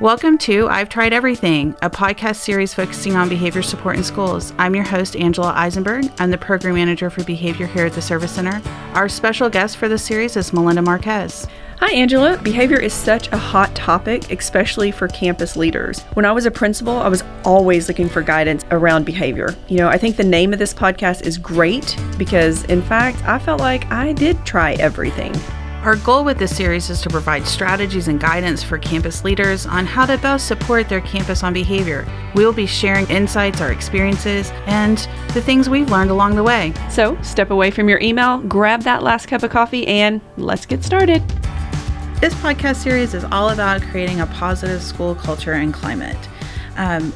Welcome to I've Tried Everything, a podcast series focusing on behavior support in schools. I'm your host, Angela Isenberg. I'm the program manager for behavior here at the Service Center. Our special guest for this series is Melinda Marquez. Hi, Angela. Behavior is such a hot topic, especially for campus leaders. When I was a principal, I was always looking for guidance around behavior. You know, I think the name of this podcast is great because, in fact, I felt like I did try everything. Our goal with this series is to provide strategies and guidance for campus leaders on how to best support their campus on behavior. We will be sharing insights, our experiences, and the things we've learned along the way. So, step away from your email, grab that last cup of coffee, and let's get started. This podcast series is all about creating a positive school culture and climate. Um,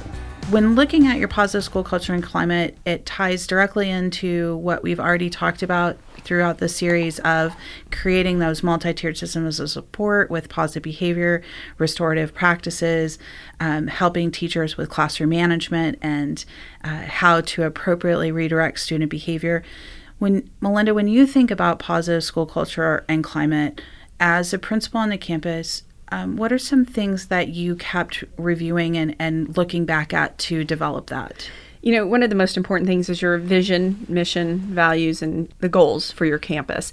when looking at your positive school culture and climate, it ties directly into what we've already talked about throughout the series of creating those multi-tiered systems of support with positive behavior, restorative practices, um, helping teachers with classroom management and uh, how to appropriately redirect student behavior. When Melinda, when you think about positive school culture and climate, as a principal on the campus, um, what are some things that you kept reviewing and, and looking back at to develop that? You know, one of the most important things is your vision, mission, values, and the goals for your campus.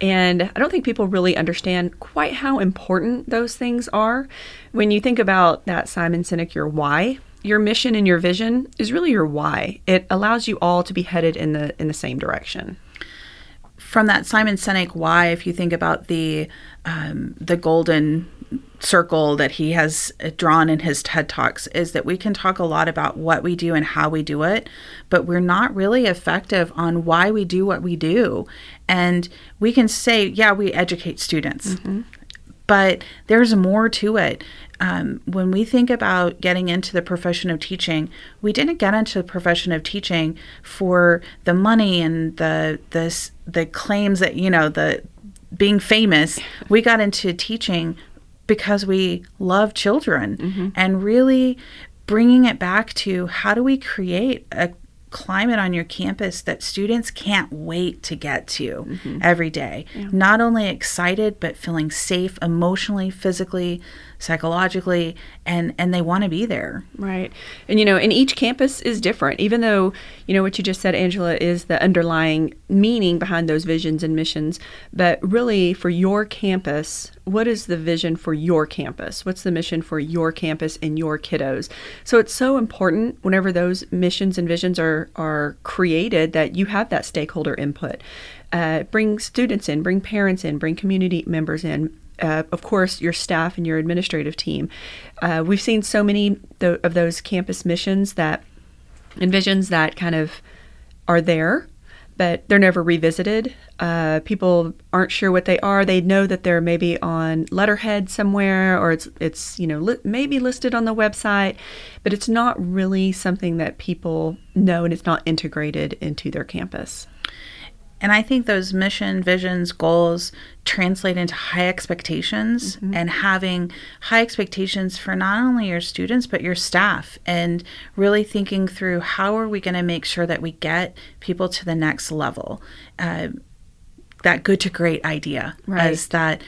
And I don't think people really understand quite how important those things are. When you think about that Simon Sinek, your why, your mission and your vision is really your why. It allows you all to be headed in the in the same direction from that Simon Sinek why, if you think about the um, the golden circle that he has drawn in his TED Talks, is that we can talk a lot about what we do and how we do it, but we're not really effective on why we do what we do. And we can say, yeah, we educate students. Mm-hmm but there's more to it. Um, when we think about getting into the profession of teaching, we didn't get into the profession of teaching for the money and the the the claims that you know the being famous. We got into teaching because we love children mm-hmm. and really bringing it back to how do we create a climate on your campus that students can't wait to get to mm-hmm. every day. Yeah. Not only excited, but feeling safe emotionally, physically, psychologically and and they want to be there. Right. And you know and each campus is different. Even though you know what you just said angela is the underlying meaning behind those visions and missions but really for your campus what is the vision for your campus? What's the mission for your campus and your kiddos? So it's so important whenever those missions and visions are are created that you have that stakeholder input. Uh, bring students in, bring parents in, bring community members in, uh, of course, your staff and your administrative team. Uh, we've seen so many th- of those campus missions that and visions that kind of are there, but they're never revisited. Uh, people aren't sure what they are. They know that they're maybe on letterhead somewhere, or it's it's you know li- maybe listed on the website, but it's not really something that people know, and it's not integrated into their campus. And I think those mission, visions, goals translate into high expectations mm-hmm. and having high expectations for not only your students, but your staff, and really thinking through how are we going to make sure that we get people to the next level. Uh, that good to great idea right. as that.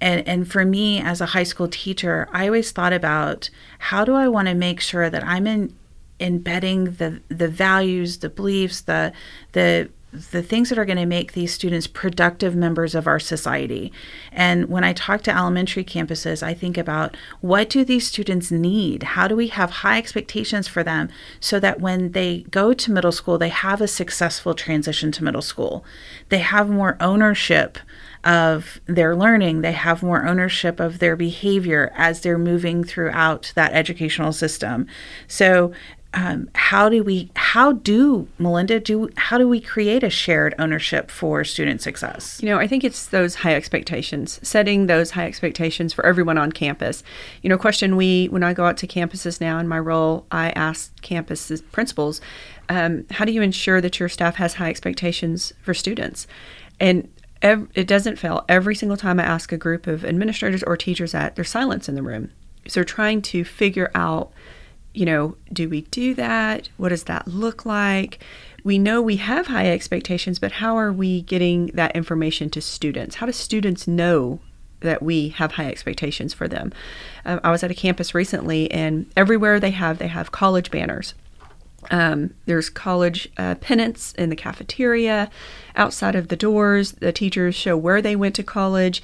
And, and for me as a high school teacher, I always thought about how do I want to make sure that I'm in embedding the the values, the beliefs, the the the things that are going to make these students productive members of our society. And when I talk to elementary campuses, I think about what do these students need? How do we have high expectations for them so that when they go to middle school, they have a successful transition to middle school? They have more ownership of their learning, they have more ownership of their behavior as they're moving throughout that educational system. So um, how do we how do melinda do how do we create a shared ownership for student success? You know i think it's those high expectations setting those high expectations for everyone on campus. You know question we when i go out to campuses now in my role i ask campuses principals um, how do you ensure that your staff has high expectations for students? And ev- it doesn't fail. Every single time i ask a group of administrators or teachers that there's silence in the room. So they're trying to figure out you know, do we do that? What does that look like? We know we have high expectations, but how are we getting that information to students? How do students know that we have high expectations for them. Uh, I was at a campus recently, and everywhere they have they have college banners. Um, there's college uh, pennants in the cafeteria, outside of the doors. The teachers show where they went to college.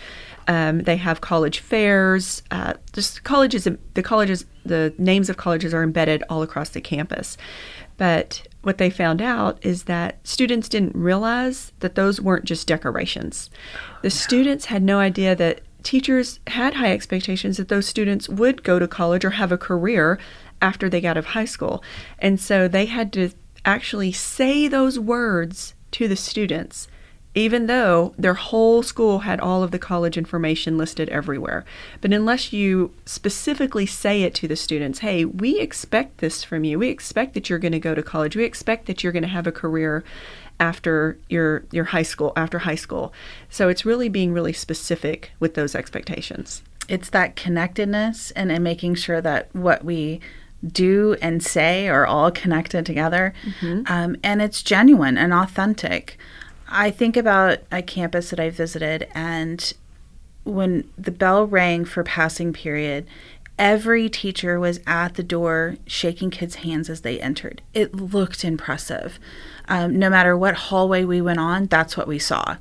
Um, they have college fairs. Uh, just colleges, the colleges, the names of colleges are embedded all across the campus. But what they found out is that students didn't realize that those weren't just decorations. The students had no idea that teachers had high expectations that those students would go to college or have a career after they got out of high school. And so they had to actually say those words to the students even though their whole school had all of the college information listed everywhere. But unless you specifically say it to the students, hey, we expect this from you. We expect that you're going to go to college. We expect that you're going to have a career after your your high school after high school. So it's really being really specific with those expectations. It's that connectedness and, and making sure that what we do and say are all connected together. Mm-hmm. Um, and it's genuine and authentic. I think about a campus that I visited, and when the bell rang for passing period, every teacher was at the door shaking kids' hands as they entered. It looked impressive. Um, no matter what hallway we went on, that's what we saw.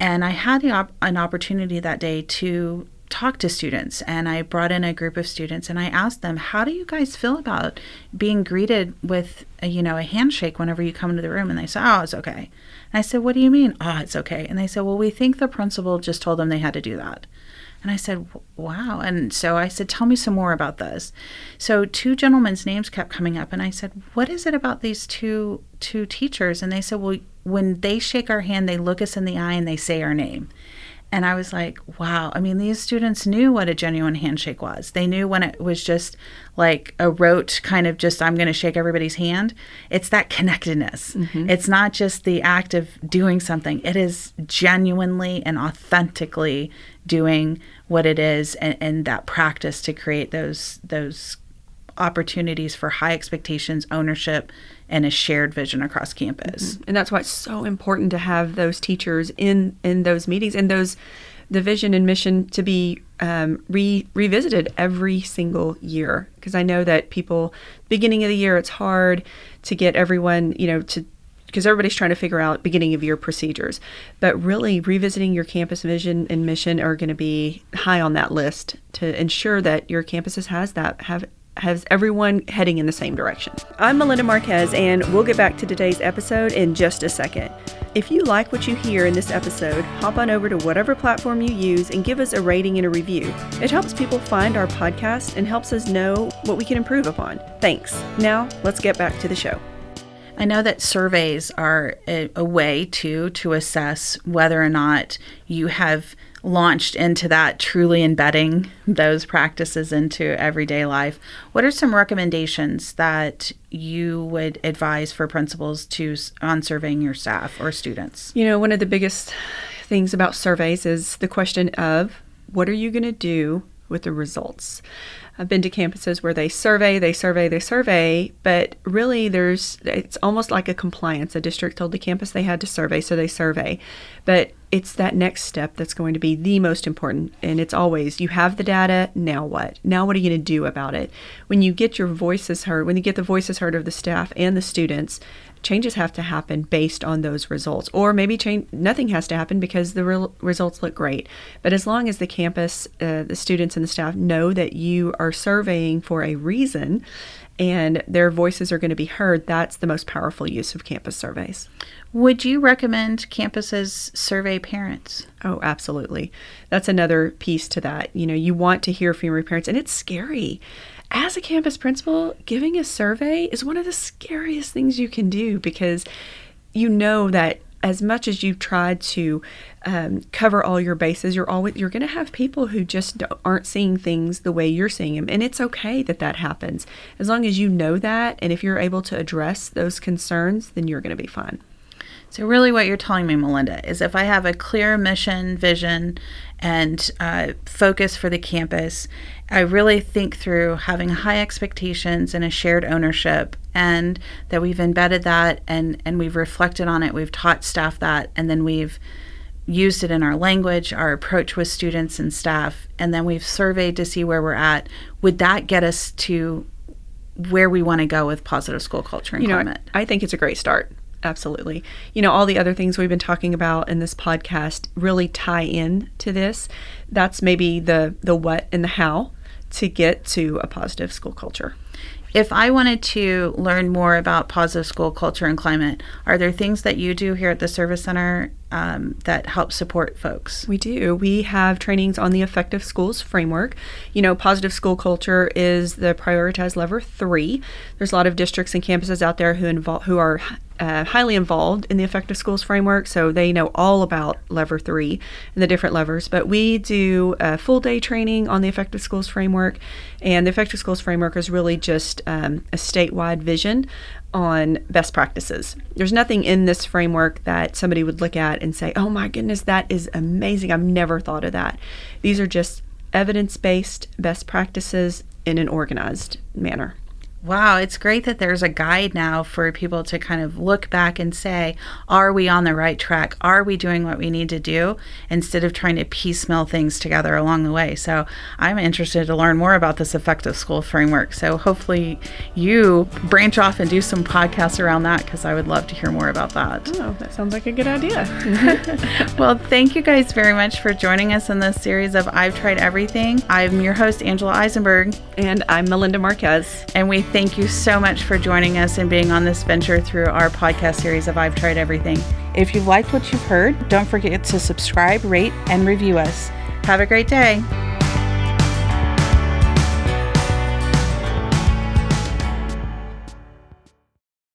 And I had op- an opportunity that day to talk to students and I brought in a group of students and I asked them, "How do you guys feel about being greeted with a, you know, a handshake whenever you come into the room?" And they said, "Oh, it's okay." And I said, What do you mean? Oh, it's okay. And they said, Well, we think the principal just told them they had to do that. And I said, Wow. And so I said, Tell me some more about this. So two gentlemen's names kept coming up and I said, What is it about these two two teachers? And they said, Well, when they shake our hand, they look us in the eye and they say our name. And I was like, wow. I mean, these students knew what a genuine handshake was. They knew when it was just like a rote kind of just, I'm going to shake everybody's hand. It's that connectedness. Mm-hmm. It's not just the act of doing something, it is genuinely and authentically doing what it is and, and that practice to create those, those opportunities for high expectations, ownership, and a shared vision across campus. Mm-hmm. And that's why it's so important to have those teachers in in those meetings and those the vision and mission to be um, re- revisited every single year because I know that people beginning of the year it's hard to get everyone you know to because everybody's trying to figure out beginning of year procedures. But really, revisiting your campus vision and mission are going to be high on that list to ensure that your campuses has that have has everyone heading in the same direction. I'm Melinda Marquez, and we'll get back to today's episode in just a second. If you like what you hear in this episode, hop on over to whatever platform you use and give us a rating and a review. It helps people find our podcast and helps us know what we can improve upon. Thanks. Now, let's get back to the show. I know that surveys are a, a way to to assess whether or not you have launched into that, truly embedding those practices into everyday life, what are some recommendations that you would advise for principals to on surveying your staff or students? You know, one of the biggest things about surveys is the question of what are you going to do with the results? I've been to campuses where they survey, they survey, they survey, but really there's it's almost like a compliance. A district told the campus they had to survey, so they survey. But it's that next step that's going to be the most important. And it's always you have the data, now what? Now what are you going to do about it? When you get your voices heard, when you get the voices heard of the staff and the students, changes have to happen based on those results or maybe change nothing has to happen because the re- results look great but as long as the campus uh, the students and the staff know that you are surveying for a reason and their voices are going to be heard that's the most powerful use of campus surveys. Would you recommend campuses survey parents? Oh absolutely. That's another piece to that. You know you want to hear from your parents and it's scary. As a campus principal, giving a survey is one of the scariest things you can do because you know that as much as you've tried to um, cover all your bases, you're always you're going to have people who just aren't seeing things the way you're seeing them, and it's okay that that happens. As long as you know that, and if you're able to address those concerns, then you're going to be fine. So, really, what you're telling me, Melinda, is if I have a clear mission, vision, and uh, focus for the campus, I really think through having high expectations and a shared ownership, and that we've embedded that and, and we've reflected on it, we've taught staff that, and then we've used it in our language, our approach with students and staff, and then we've surveyed to see where we're at. Would that get us to where we want to go with positive school culture and you know, climate? I think it's a great start. Absolutely. You know, all the other things we've been talking about in this podcast really tie in to this. That's maybe the the what and the how to get to a positive school culture. If I wanted to learn more about positive school culture and climate, are there things that you do here at the Service Center um, that help support folks? We do. We have trainings on the Effective Schools framework. You know, positive school culture is the prioritized lever three. There's a lot of districts and campuses out there who involve who are uh, highly involved in the Effective Schools framework, so they know all about lever three and the different levers. But we do a full day training on the Effective Schools framework, and the Effective Schools framework is really just um, a statewide vision on best practices. There's nothing in this framework that somebody would look at and say, oh my goodness, that is amazing. I've never thought of that. These are just evidence based best practices in an organized manner. Wow, it's great that there's a guide now for people to kind of look back and say, are we on the right track? Are we doing what we need to do? Instead of trying to piecemeal things together along the way. So I'm interested to learn more about this effective school framework. So hopefully you branch off and do some podcasts around that because I would love to hear more about that. Oh, that sounds like a good idea. well, thank you guys very much for joining us in this series of I've Tried Everything. I'm your host, Angela Isenberg. And I'm Melinda Marquez. And we thank you so much for joining us and being on this venture through our podcast series of I've Tried Everything. If you've liked what you've heard, don't forget to subscribe, rate, and review us. Have a great day.